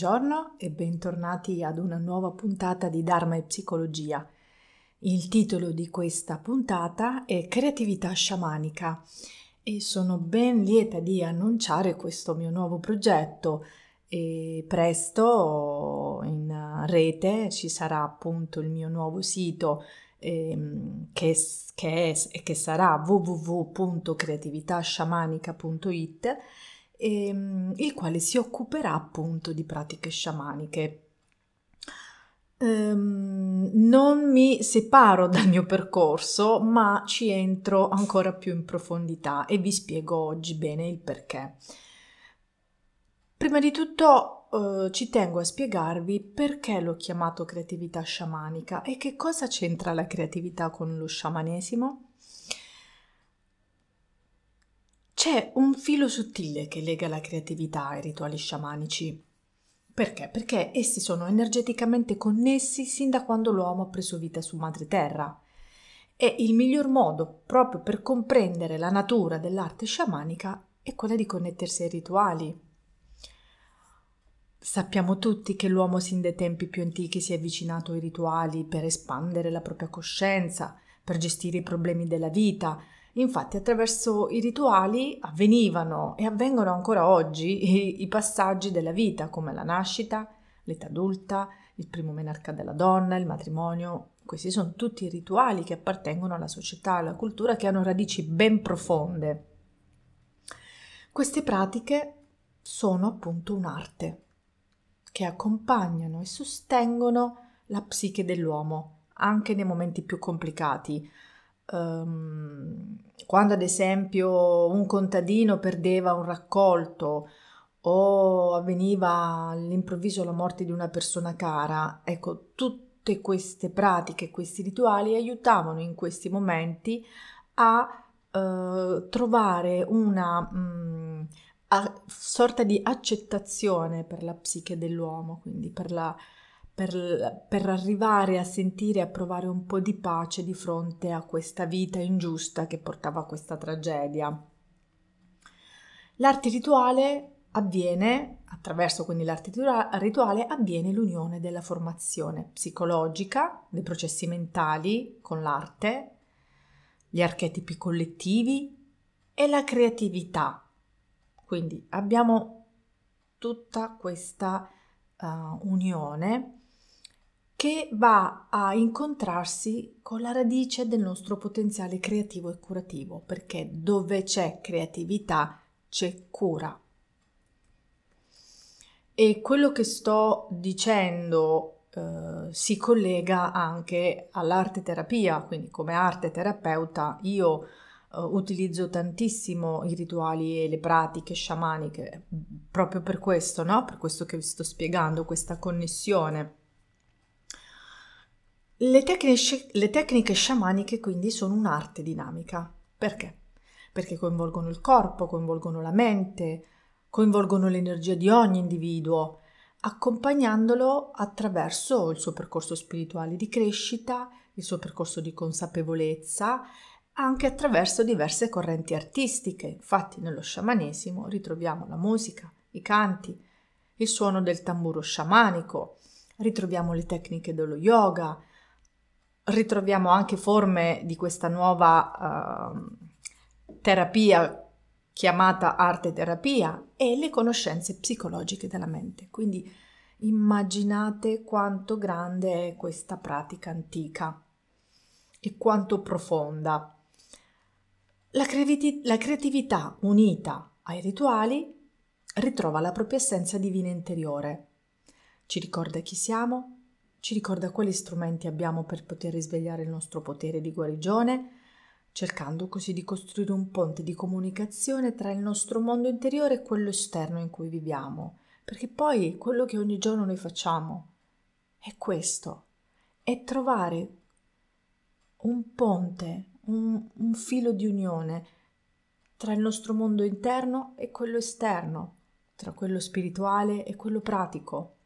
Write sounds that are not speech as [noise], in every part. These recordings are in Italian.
Buongiorno e bentornati ad una nuova puntata di Dharma e Psicologia. Il titolo di questa puntata è Creatività sciamanica e sono ben lieta di annunciare questo mio nuovo progetto e presto in rete ci sarà appunto il mio nuovo sito ehm, che, che, è, che sarà www.creativitasciamanica.it ehm, il quale si occuperà appunto di pratiche sciamaniche. Um, non mi separo dal mio percorso, ma ci entro ancora più in profondità e vi spiego oggi bene il perché. Prima di tutto uh, ci tengo a spiegarvi perché l'ho chiamato creatività sciamanica e che cosa c'entra la creatività con lo sciamanesimo. C'è un filo sottile che lega la creatività ai rituali sciamanici. Perché? Perché essi sono energeticamente connessi sin da quando l'uomo ha preso vita su madre terra. E il miglior modo proprio per comprendere la natura dell'arte sciamanica è quella di connettersi ai rituali. Sappiamo tutti che l'uomo sin dai tempi più antichi si è avvicinato ai rituali per espandere la propria coscienza, per gestire i problemi della vita, Infatti attraverso i rituali avvenivano e avvengono ancora oggi i, i passaggi della vita come la nascita, l'età adulta, il primo menarca della donna, il matrimonio. Questi sono tutti rituali che appartengono alla società, alla cultura, che hanno radici ben profonde. Queste pratiche sono appunto un'arte che accompagnano e sostengono la psiche dell'uomo anche nei momenti più complicati, um, quando ad esempio un contadino perdeva un raccolto o avveniva all'improvviso la morte di una persona cara, ecco, tutte queste pratiche, questi rituali aiutavano in questi momenti a uh, trovare una a, sorta di accettazione per la psiche dell'uomo, quindi per la, per, per arrivare a sentire e a provare un po' di pace di fronte a questa vita ingiusta che portava a questa tragedia. L'arte rituale avviene, attraverso quindi l'arte rituale, avviene l'unione della formazione psicologica, dei processi mentali con l'arte, gli archetipi collettivi e la creatività. Quindi abbiamo tutta questa uh, unione che va a incontrarsi con la radice del nostro potenziale creativo e curativo, perché dove c'è creatività c'è cura. E quello che sto dicendo eh, si collega anche all'arte terapia, quindi come arte terapeuta io eh, utilizzo tantissimo i rituali e le pratiche sciamaniche proprio per questo, no? Per questo che vi sto spiegando, questa connessione le tecniche, le tecniche sciamaniche quindi sono un'arte dinamica. Perché? Perché coinvolgono il corpo, coinvolgono la mente, coinvolgono l'energia di ogni individuo, accompagnandolo attraverso il suo percorso spirituale di crescita, il suo percorso di consapevolezza, anche attraverso diverse correnti artistiche. Infatti nello sciamanesimo ritroviamo la musica, i canti, il suono del tamburo sciamanico, ritroviamo le tecniche dello yoga, ritroviamo anche forme di questa nuova uh, terapia chiamata arte terapia e le conoscenze psicologiche della mente. Quindi immaginate quanto grande è questa pratica antica e quanto profonda. La, creati- la creatività unita ai rituali ritrova la propria essenza divina interiore. Ci ricorda chi siamo, ci ricorda quali strumenti abbiamo per poter risvegliare il nostro potere di guarigione, cercando così di costruire un ponte di comunicazione tra il nostro mondo interiore e quello esterno in cui viviamo, perché poi quello che ogni giorno noi facciamo è questo, è trovare un ponte, un, un filo di unione tra il nostro mondo interno e quello esterno, tra quello spirituale e quello pratico.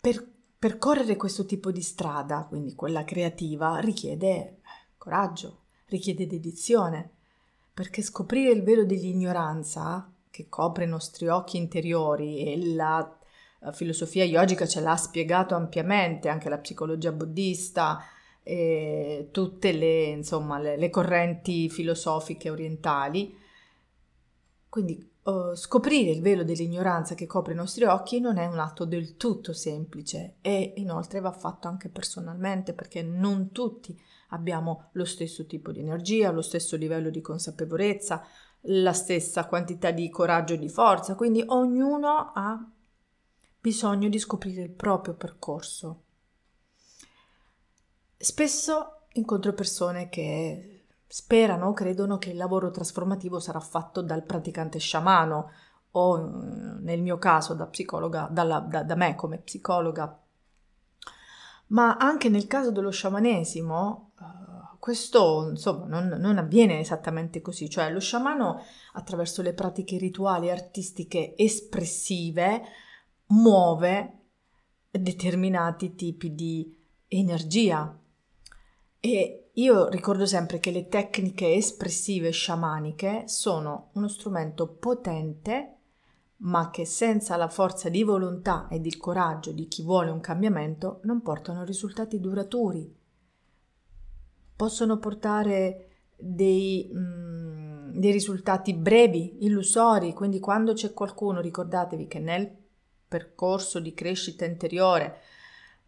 Per Percorrere questo tipo di strada, quindi quella creativa, richiede coraggio, richiede dedizione, perché scoprire il velo dell'ignoranza, che copre i nostri occhi interiori e la filosofia yogica ce l'ha spiegato ampiamente, anche la psicologia buddista, e tutte le, insomma, le, le correnti filosofiche orientali. Quindi uh, scoprire il velo dell'ignoranza che copre i nostri occhi non è un atto del tutto semplice e inoltre va fatto anche personalmente perché non tutti abbiamo lo stesso tipo di energia, lo stesso livello di consapevolezza, la stessa quantità di coraggio e di forza, quindi ognuno ha bisogno di scoprire il proprio percorso. Spesso incontro persone che sperano, credono che il lavoro trasformativo sarà fatto dal praticante sciamano o nel mio caso da psicologa, dalla, da, da me come psicologa. Ma anche nel caso dello sciamanesimo, uh, questo insomma non, non, avviene esattamente così, cioè lo sciamano attraverso le pratiche rituali artistiche espressive muove determinati tipi di energia. E io ricordo sempre che le tecniche espressive sciamaniche sono uno strumento potente, ma che senza la forza di volontà ed il coraggio di chi vuole un cambiamento non portano risultati duraturi. Possono portare dei, mm, dei risultati brevi, illusori, quindi quando c'è qualcuno, ricordatevi che nel percorso di crescita interiore,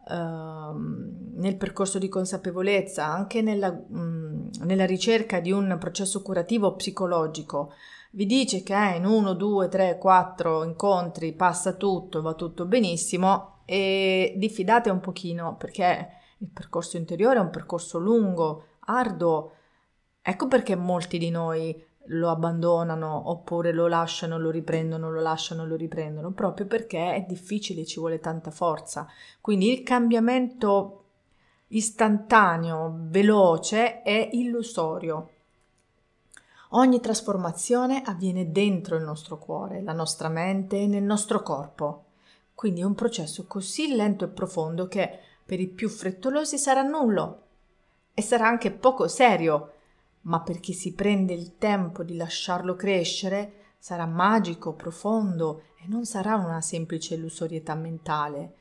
nel percorso di consapevolezza, anche nella, mh, nella, ricerca di un processo curativo psicologico, vi dice che in uno, due, tre, quattro incontri passa tutto, va tutto benissimo e diffidate un pochino perché il percorso interiore è un percorso lungo, arduo. Ecco perché molti di noi lo abbandonano oppure lo lasciano, lo riprendono, lo lasciano, lo riprendono, proprio perché è difficile, ci vuole tanta forza. Quindi il cambiamento istantaneo, veloce, è illusorio. Ogni trasformazione avviene dentro il nostro cuore, la nostra mente e nel nostro corpo. Quindi è un processo così lento e profondo che per i più frettolosi sarà nullo e sarà anche poco serio ma per chi si prende il tempo di lasciarlo crescere sarà magico, profondo e non sarà una semplice illusorietà mentale.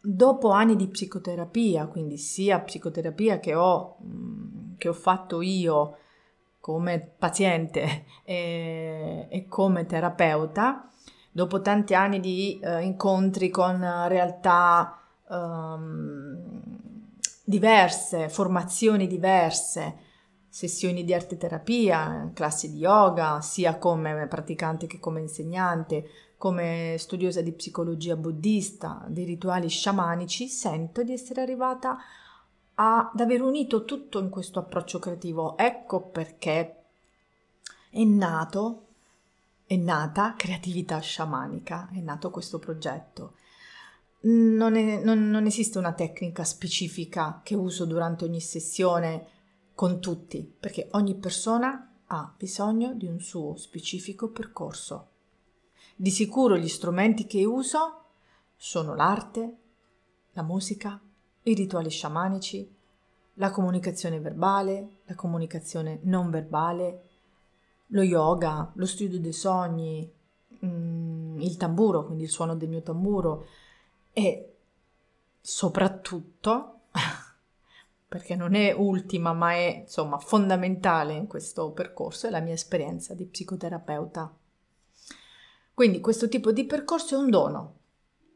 Dopo anni di psicoterapia, quindi sia psicoterapia che ho, mm, che ho fatto io come paziente [laughs] e, e come terapeuta, dopo tanti anni di uh, incontri con realtà um, diverse, formazioni diverse, sessioni di arte terapia, classi di yoga, sia come praticante che come insegnante, come studiosa di psicologia buddista, dei rituali sciamanici, sento di essere arrivata ad aver unito tutto in questo approccio creativo. Ecco perché è nato, è nata creatività sciamanica, è nato questo progetto non, è, non, non esiste una tecnica specifica che uso durante ogni sessione con tutti, perché ogni persona ha bisogno di un suo specifico percorso. Di sicuro gli strumenti che uso sono l'arte, la musica, i rituali sciamanici, la comunicazione verbale, la comunicazione non verbale, lo yoga, lo studio dei sogni, mm, il tamburo, quindi il suono del mio tamburo, e soprattutto, [laughs] perché non è ultima ma è insomma fondamentale in questo percorso, è la mia esperienza di psicoterapeuta. Quindi questo tipo di percorso è un dono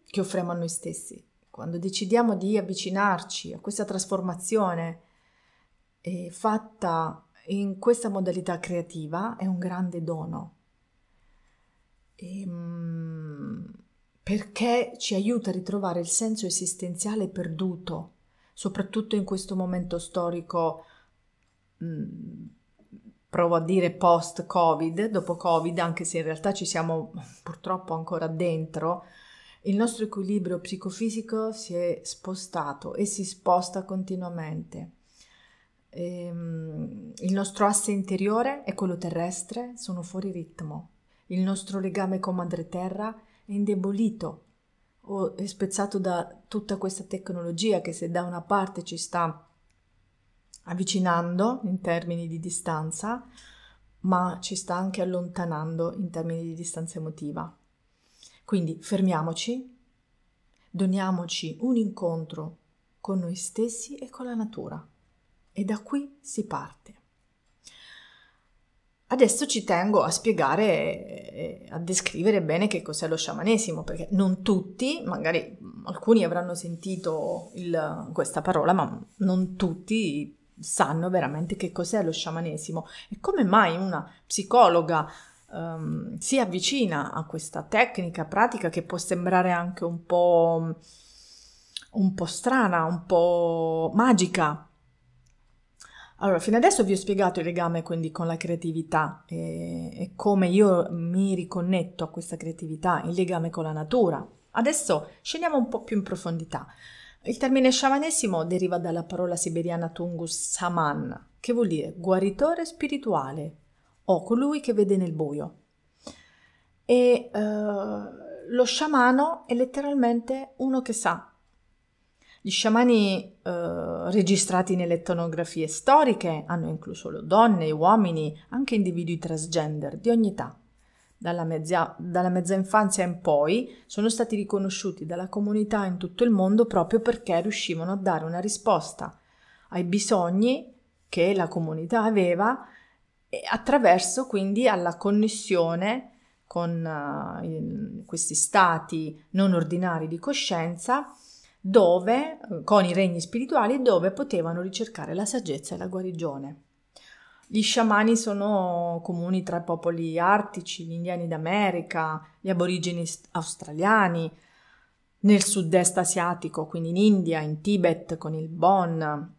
che offriamo a noi stessi. Quando decidiamo di avvicinarci a questa trasformazione eh, fatta in questa modalità creativa è un grande dono. E, mm, perché ci aiuta a ritrovare il senso esistenziale perduto, soprattutto in questo momento storico, mm, provo a dire post-Covid, dopo Covid, anche se in realtà ci siamo [laughs] purtroppo ancora dentro, il nostro equilibrio psicofisico si è spostato e si sposta continuamente. Ehm, il nostro asse interiore e quello terrestre sono fuori ritmo. Il nostro legame con Madre Terra è indebolito o è spezzato da tutta questa tecnologia che se da una parte ci sta avvicinando in termini di distanza, ma ci sta anche allontanando in termini di distanza emotiva. Quindi fermiamoci, doniamoci un incontro con noi stessi e con la natura e da qui si parte. Adesso ci tengo a spiegare a descrivere bene che cos'è lo sciamanesimo, perché non tutti, magari alcuni avranno sentito il, questa parola, ma non tutti sanno veramente che cos'è lo sciamanesimo. E come mai una psicologa um, si avvicina a questa tecnica, pratica che può sembrare anche un po', un po' strana, un po' magica, allora, fino adesso vi ho spiegato il legame quindi con la creatività e, e, come io mi riconnetto a questa creatività, il legame con la natura. Adesso scendiamo un po' più in profondità. Il termine sciamanesimo deriva dalla parola siberiana tungus saman, che vuol dire guaritore spirituale o colui che vede nel buio. E uh, lo sciamano è letteralmente uno che sa, gli sciamani eh, registrati nelle etnografie storiche hanno incluso donne, uomini, anche individui transgender di ogni età. Dalla mezza, dalla mezza infanzia in poi sono stati riconosciuti dalla comunità in tutto il mondo proprio perché riuscivano a dare una risposta ai bisogni che la comunità aveva attraverso quindi alla connessione con uh, questi stati non ordinari di coscienza dove, con i regni spirituali, dove potevano ricercare la saggezza e la guarigione. Gli sciamani sono comuni tra i popoli artici, gli indiani d'America, gli aborigeni australiani, nel sud-est asiatico, quindi in India, in Tibet con il Bon,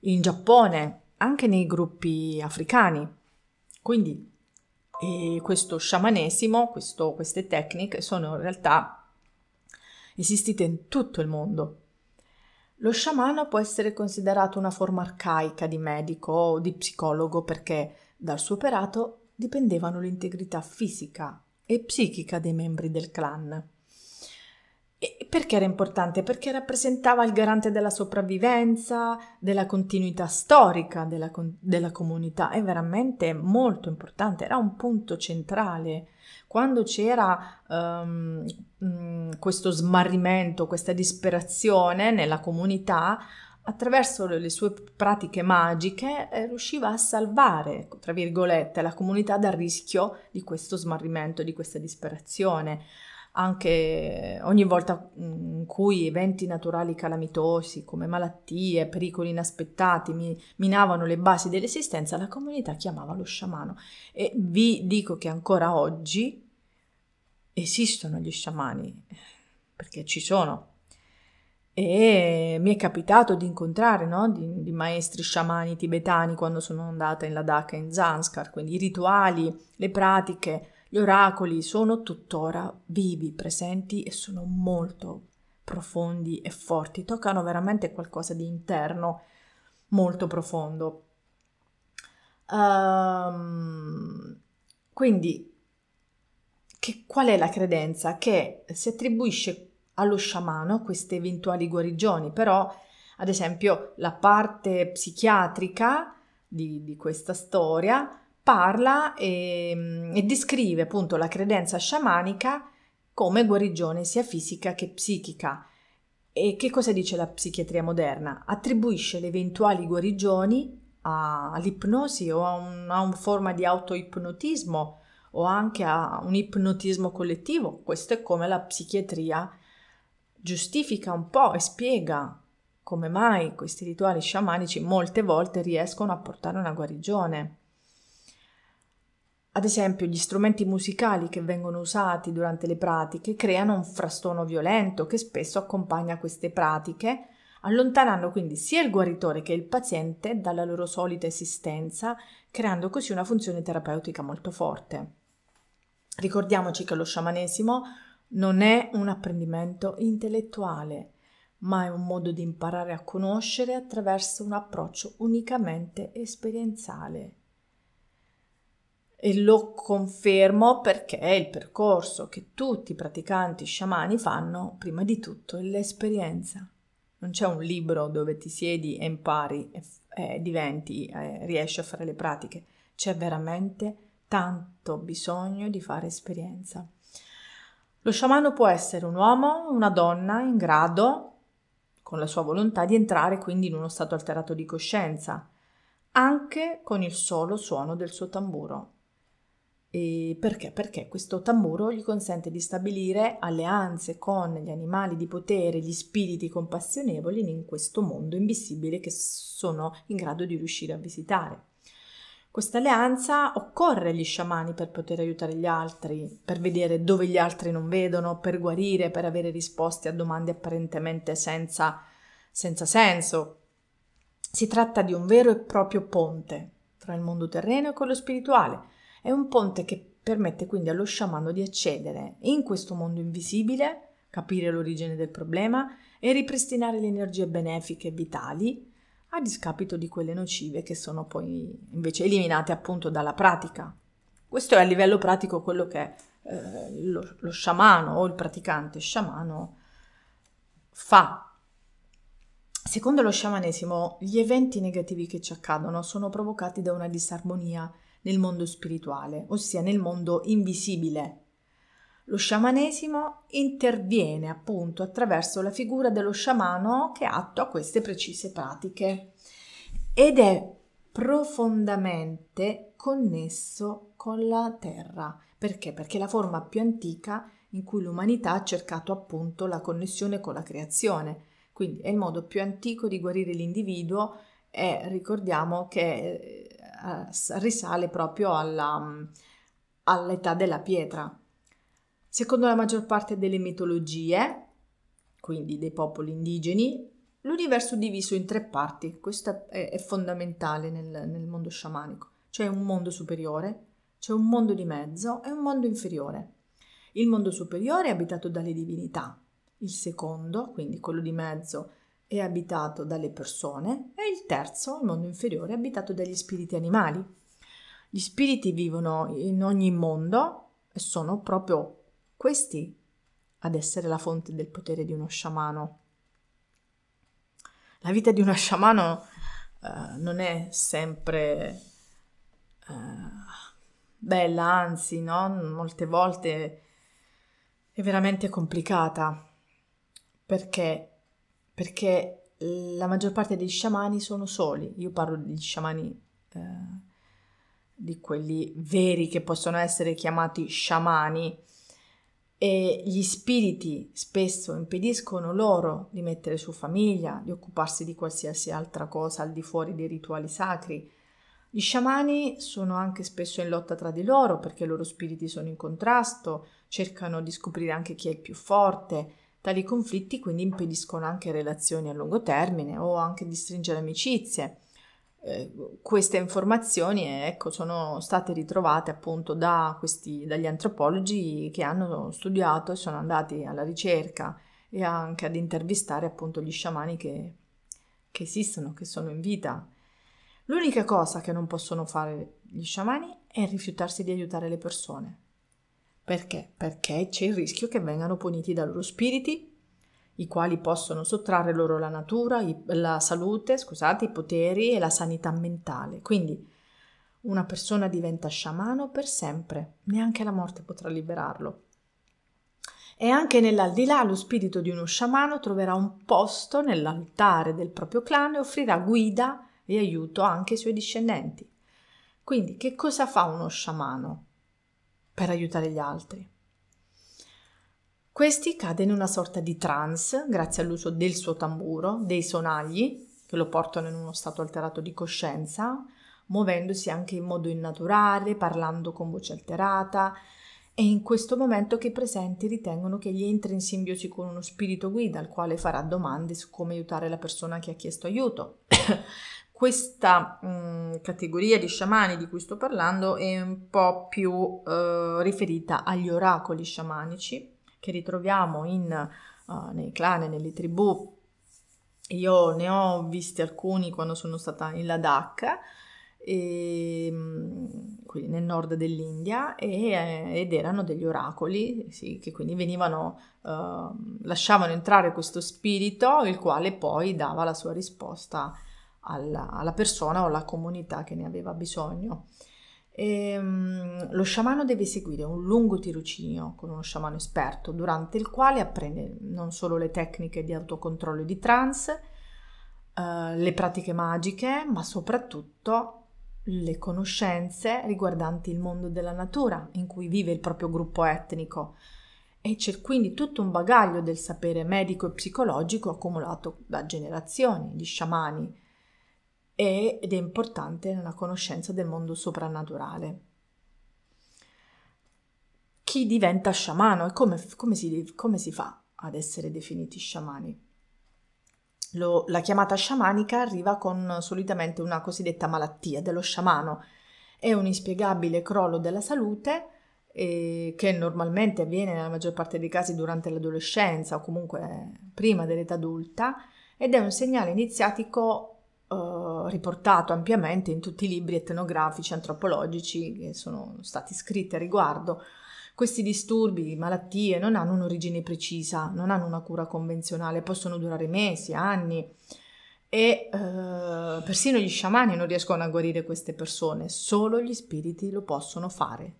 in Giappone, anche nei gruppi africani. Quindi questo sciamanesimo, questo, queste tecniche sono in realtà esistite in tutto il mondo. Lo sciamano può essere considerato una forma arcaica di medico o di psicologo perché dal suo operato dipendevano l'integrità fisica e psichica dei membri del clan. E perché era importante? Perché rappresentava il garante della sopravvivenza, della continuità storica della, della comunità. È veramente molto importante, era un punto centrale. Quando c'era um, questo smarrimento, questa disperazione nella comunità, attraverso le sue pratiche magiche eh, riusciva a salvare, tra virgolette, la comunità dal rischio di questo smarrimento, di questa disperazione anche ogni volta in cui eventi naturali calamitosi come malattie, pericoli inaspettati mi, minavano le basi dell'esistenza, la comunità chiamava lo sciamano. E vi dico che ancora oggi esistono gli sciamani, perché ci sono. E mi è capitato di incontrare no? di, di, maestri sciamani tibetani quando sono andata in Ladakh e in Zanskar, quindi i rituali, le pratiche gli oracoli sono tuttora vivi, presenti e sono molto profondi e forti, toccano veramente qualcosa di interno molto profondo. Um, quindi, che, qual è la credenza? Che si attribuisce allo sciamano queste eventuali guarigioni, però, ad esempio, la parte psichiatrica di, di questa storia parla e, e descrive appunto la credenza sciamanica come guarigione sia fisica che psichica. E che cosa dice la psichiatria moderna? Attribuisce le eventuali guarigioni all'ipnosi o a, un, a una forma di autoipnotismo o anche a un ipnotismo collettivo. Questo è come la psichiatria giustifica un po' e spiega come mai questi rituali sciamanici molte volte riescono a portare una guarigione. Ad esempio, gli strumenti musicali che vengono usati durante le pratiche creano un frastuono violento che spesso accompagna queste pratiche, allontanando quindi sia il guaritore che il paziente dalla loro solita esistenza, creando così una funzione terapeutica molto forte. Ricordiamoci che lo sciamanesimo non è un apprendimento intellettuale, ma è un modo di imparare a conoscere attraverso un approccio unicamente esperienziale. E lo confermo perché è il percorso che tutti i praticanti sciamani fanno prima di tutto l'esperienza. Non c'è un libro dove ti siedi e impari e, e diventi, e riesci a fare le pratiche. c'è veramente tanto bisogno di fare esperienza. Lo sciamano può essere un uomo, una donna in grado, con la sua volontà, di entrare quindi in uno stato alterato di coscienza, anche con il solo suono del suo tamburo. E perché? Perché questo tamburo gli consente di stabilire alleanze con gli animali di potere, gli spiriti compassionevoli in questo mondo invisibile che sono in grado di riuscire a visitare. Questa alleanza occorre agli sciamani per poter aiutare gli altri, per vedere dove gli altri non vedono, per guarire, per avere risposte a domande apparentemente senza, senza senso. Si tratta di un vero e proprio ponte tra il mondo terreno e quello spirituale. È un ponte che permette quindi allo sciamano di accedere in questo mondo invisibile, capire l'origine del problema e ripristinare le energie benefiche e vitali a discapito di quelle nocive che sono poi invece eliminate appunto dalla pratica. Questo è a livello pratico quello che eh, lo, lo sciamano o il praticante sciamano fa. Secondo lo sciamanesimo, gli eventi negativi che ci accadono sono provocati da una disarmonia nel mondo spirituale, ossia nel mondo invisibile lo sciamanesimo interviene appunto attraverso la figura dello sciamano che attua queste precise pratiche ed è profondamente connesso con la terra. Perché? Perché è la forma più antica in cui l'umanità ha cercato appunto la connessione con la creazione. Quindi è il modo più antico di guarire l'individuo e ricordiamo che eh, risale proprio alla, all'età della pietra. Secondo la maggior parte delle mitologie, quindi dei popoli indigeni, l'universo è diviso in tre parti. Questo è, fondamentale nel, nel mondo sciamanico. C'è un mondo superiore, c'è un mondo di mezzo e un mondo inferiore. Il mondo superiore è abitato dalle divinità, il secondo, quindi quello di mezzo, è abitato dalle persone e il terzo, il mondo inferiore, è abitato dagli spiriti animali. Gli spiriti vivono in ogni mondo e sono proprio questi ad essere la fonte del potere di uno sciamano. La vita di uno sciamano uh, non è sempre uh, bella, anzi, no? molte volte è veramente complicata. Perché? Perché la maggior parte degli sciamani sono soli. Io parlo degli sciamani eh, di quelli veri che possono essere chiamati sciamani, e gli spiriti spesso impediscono loro di mettere su famiglia, di occuparsi di qualsiasi altra cosa al di fuori dei rituali sacri. Gli sciamani sono anche spesso in lotta tra di loro perché i loro spiriti sono in contrasto, cercano di scoprire anche chi è il più forte. Tali conflitti quindi impediscono anche relazioni a lungo termine o anche di stringere amicizie. Eh, queste informazioni ecco, sono state ritrovate appunto da questi, dagli antropologi che hanno studiato e sono andati alla ricerca e anche ad intervistare appunto gli sciamani che, che esistono, che sono in vita. L'unica cosa che non possono fare gli sciamani è rifiutarsi di aiutare le persone. Perché? Perché c'è il rischio che vengano puniti dai loro spiriti i quali possono sottrarre loro la natura, la salute, scusate, i poteri e la sanità mentale. Quindi una persona diventa sciamano per sempre, neanche la morte potrà liberarlo. E anche nell'aldilà lo spirito di uno sciamano troverà un posto nell'altare del proprio clan e offrirà guida e aiuto anche ai suoi discendenti. Quindi che cosa fa uno sciamano per aiutare gli altri? Questi cade in una sorta di trance grazie all'uso del suo tamburo, dei sonagli, che lo portano in uno stato alterato di coscienza, muovendosi anche in modo innaturale, parlando con voce alterata. È in questo momento che i presenti ritengono che egli entri in simbiosi con uno spirito guida, al quale farà domande su come aiutare la persona che ha chiesto aiuto. [coughs] Questa mh, mm, categoria di sciamani di cui sto parlando è un po' più eh, riferita agli oracoli sciamanici, che ritroviamo in, uh, nei clan e nelle tribù. Io ne ho visti alcuni quando sono stata in Ladakh, e, ehm, quindi nel nord dell'India, e, eh, ed erano degli oracoli sì, che quindi venivano, uh, lasciavano entrare questo spirito, il quale poi dava la sua risposta alla, alla persona o alla comunità che ne aveva bisogno. E, um, lo sciamano deve seguire un lungo tirocinio con uno sciamano esperto, durante il quale apprende non solo le tecniche di autocontrollo e di trance, uh, le pratiche magiche, ma soprattutto le conoscenze riguardanti il mondo della natura in cui vive il proprio gruppo etnico. E c'è quindi tutto un bagaglio del sapere medico e psicologico accumulato da generazioni di sciamani ed è importante nella conoscenza del mondo soprannaturale. Chi diventa sciamano e come, come, si, come si, fa ad essere definiti sciamani? Lo, la chiamata sciamanica arriva con solitamente una cosiddetta malattia dello sciamano. È un inspiegabile crollo della salute eh, che normalmente avviene nella maggior parte dei casi durante l'adolescenza o comunque prima dell'età adulta ed è un segnale iniziatico Uh, riportato ampiamente in tutti i libri etnografici antropologici che sono stati scritti a riguardo. Questi disturbi, malattie, non hanno un'origine precisa, non hanno una cura convenzionale, possono durare mesi, anni e uh, persino gli sciamani non riescono a guarire queste persone, solo gli spiriti lo possono fare,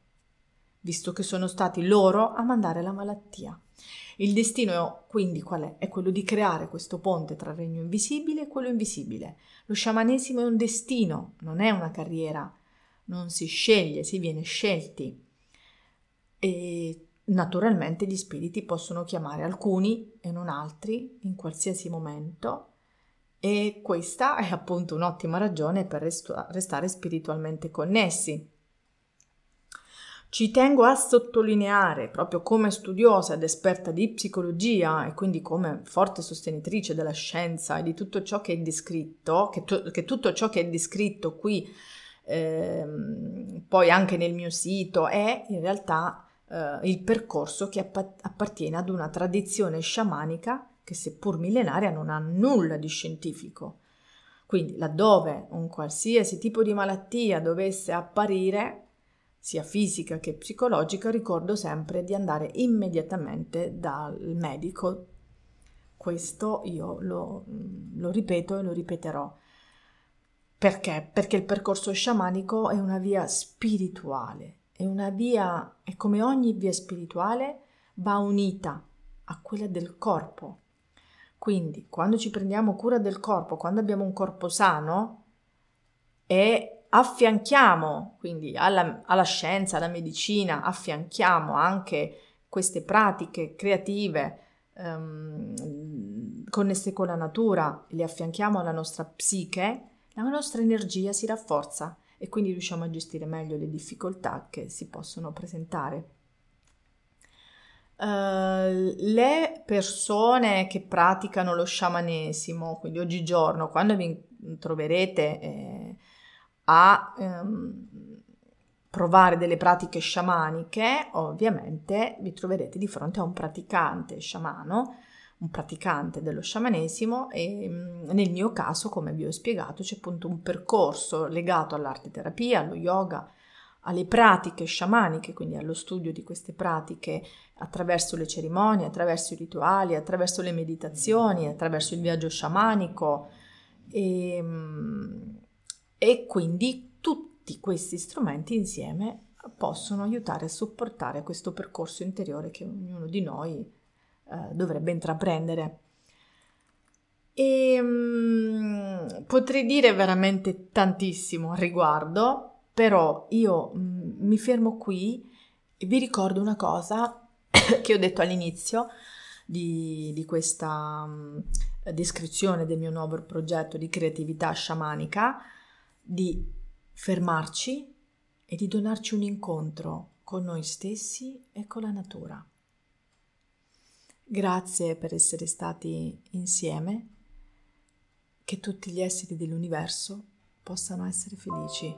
visto che sono stati loro a mandare la malattia. Il destino quindi qual è? È quello di creare questo ponte tra il regno invisibile e quello invisibile. Lo sciamanesimo è un destino, non è una carriera. Non si sceglie, si viene scelti. E naturalmente gli spiriti possono chiamare alcuni e non altri in qualsiasi momento e questa è appunto un'ottima ragione per restare spiritualmente connessi. Ci tengo a sottolineare, proprio come studiosa ed esperta di psicologia e quindi come forte sostenitrice della scienza e di tutto ciò che è descritto, che, to- che tutto ciò che è descritto qui, ehm, poi anche nel mio sito, è in realtà eh, il percorso che app- appartiene ad una tradizione sciamanica che seppur millenaria non ha nulla di scientifico. Quindi laddove un qualsiasi tipo di malattia dovesse apparire, sia fisica che psicologica, ricordo sempre di andare immediatamente dal medico. Questo io lo, lo ripeto e lo ripeterò. Perché? Perché il percorso sciamanico è una via spirituale, è una via, e come ogni via spirituale, va unita a quella del corpo. Quindi, quando ci prendiamo cura del corpo, quando abbiamo un corpo sano, è affianchiamo quindi alla, alla scienza, alla medicina, affianchiamo anche queste pratiche creative um, connesse con la natura, le affianchiamo alla nostra psiche, la nostra energia si rafforza e quindi riusciamo a gestire meglio le difficoltà che si possono presentare. Uh, le persone che praticano lo sciamanesimo, quindi oggigiorno, quando vi troverete eh, a ehm, provare delle pratiche sciamaniche, ovviamente vi troverete di fronte a un praticante sciamano, un praticante dello sciamanesimo e mm, nel mio caso, come vi ho spiegato, c'è appunto un percorso legato all'arte terapia, allo yoga, alle pratiche sciamaniche, quindi allo studio di queste pratiche attraverso le cerimonie, attraverso i rituali, attraverso le meditazioni, attraverso il viaggio sciamanico e, mm, e quindi tutti questi strumenti insieme possono aiutare a supportare questo percorso interiore che ognuno di noi eh, dovrebbe intraprendere. E um, potrei dire veramente tantissimo al riguardo, però io um, mi fermo qui e vi ricordo una cosa [coughs] che ho detto all'inizio di, di questa um, descrizione del mio nuovo progetto di creatività sciamanica di fermarci e di donarci un incontro con noi stessi e con la natura. Grazie per essere stati insieme, che tutti gli esseri dell'universo possano essere felici.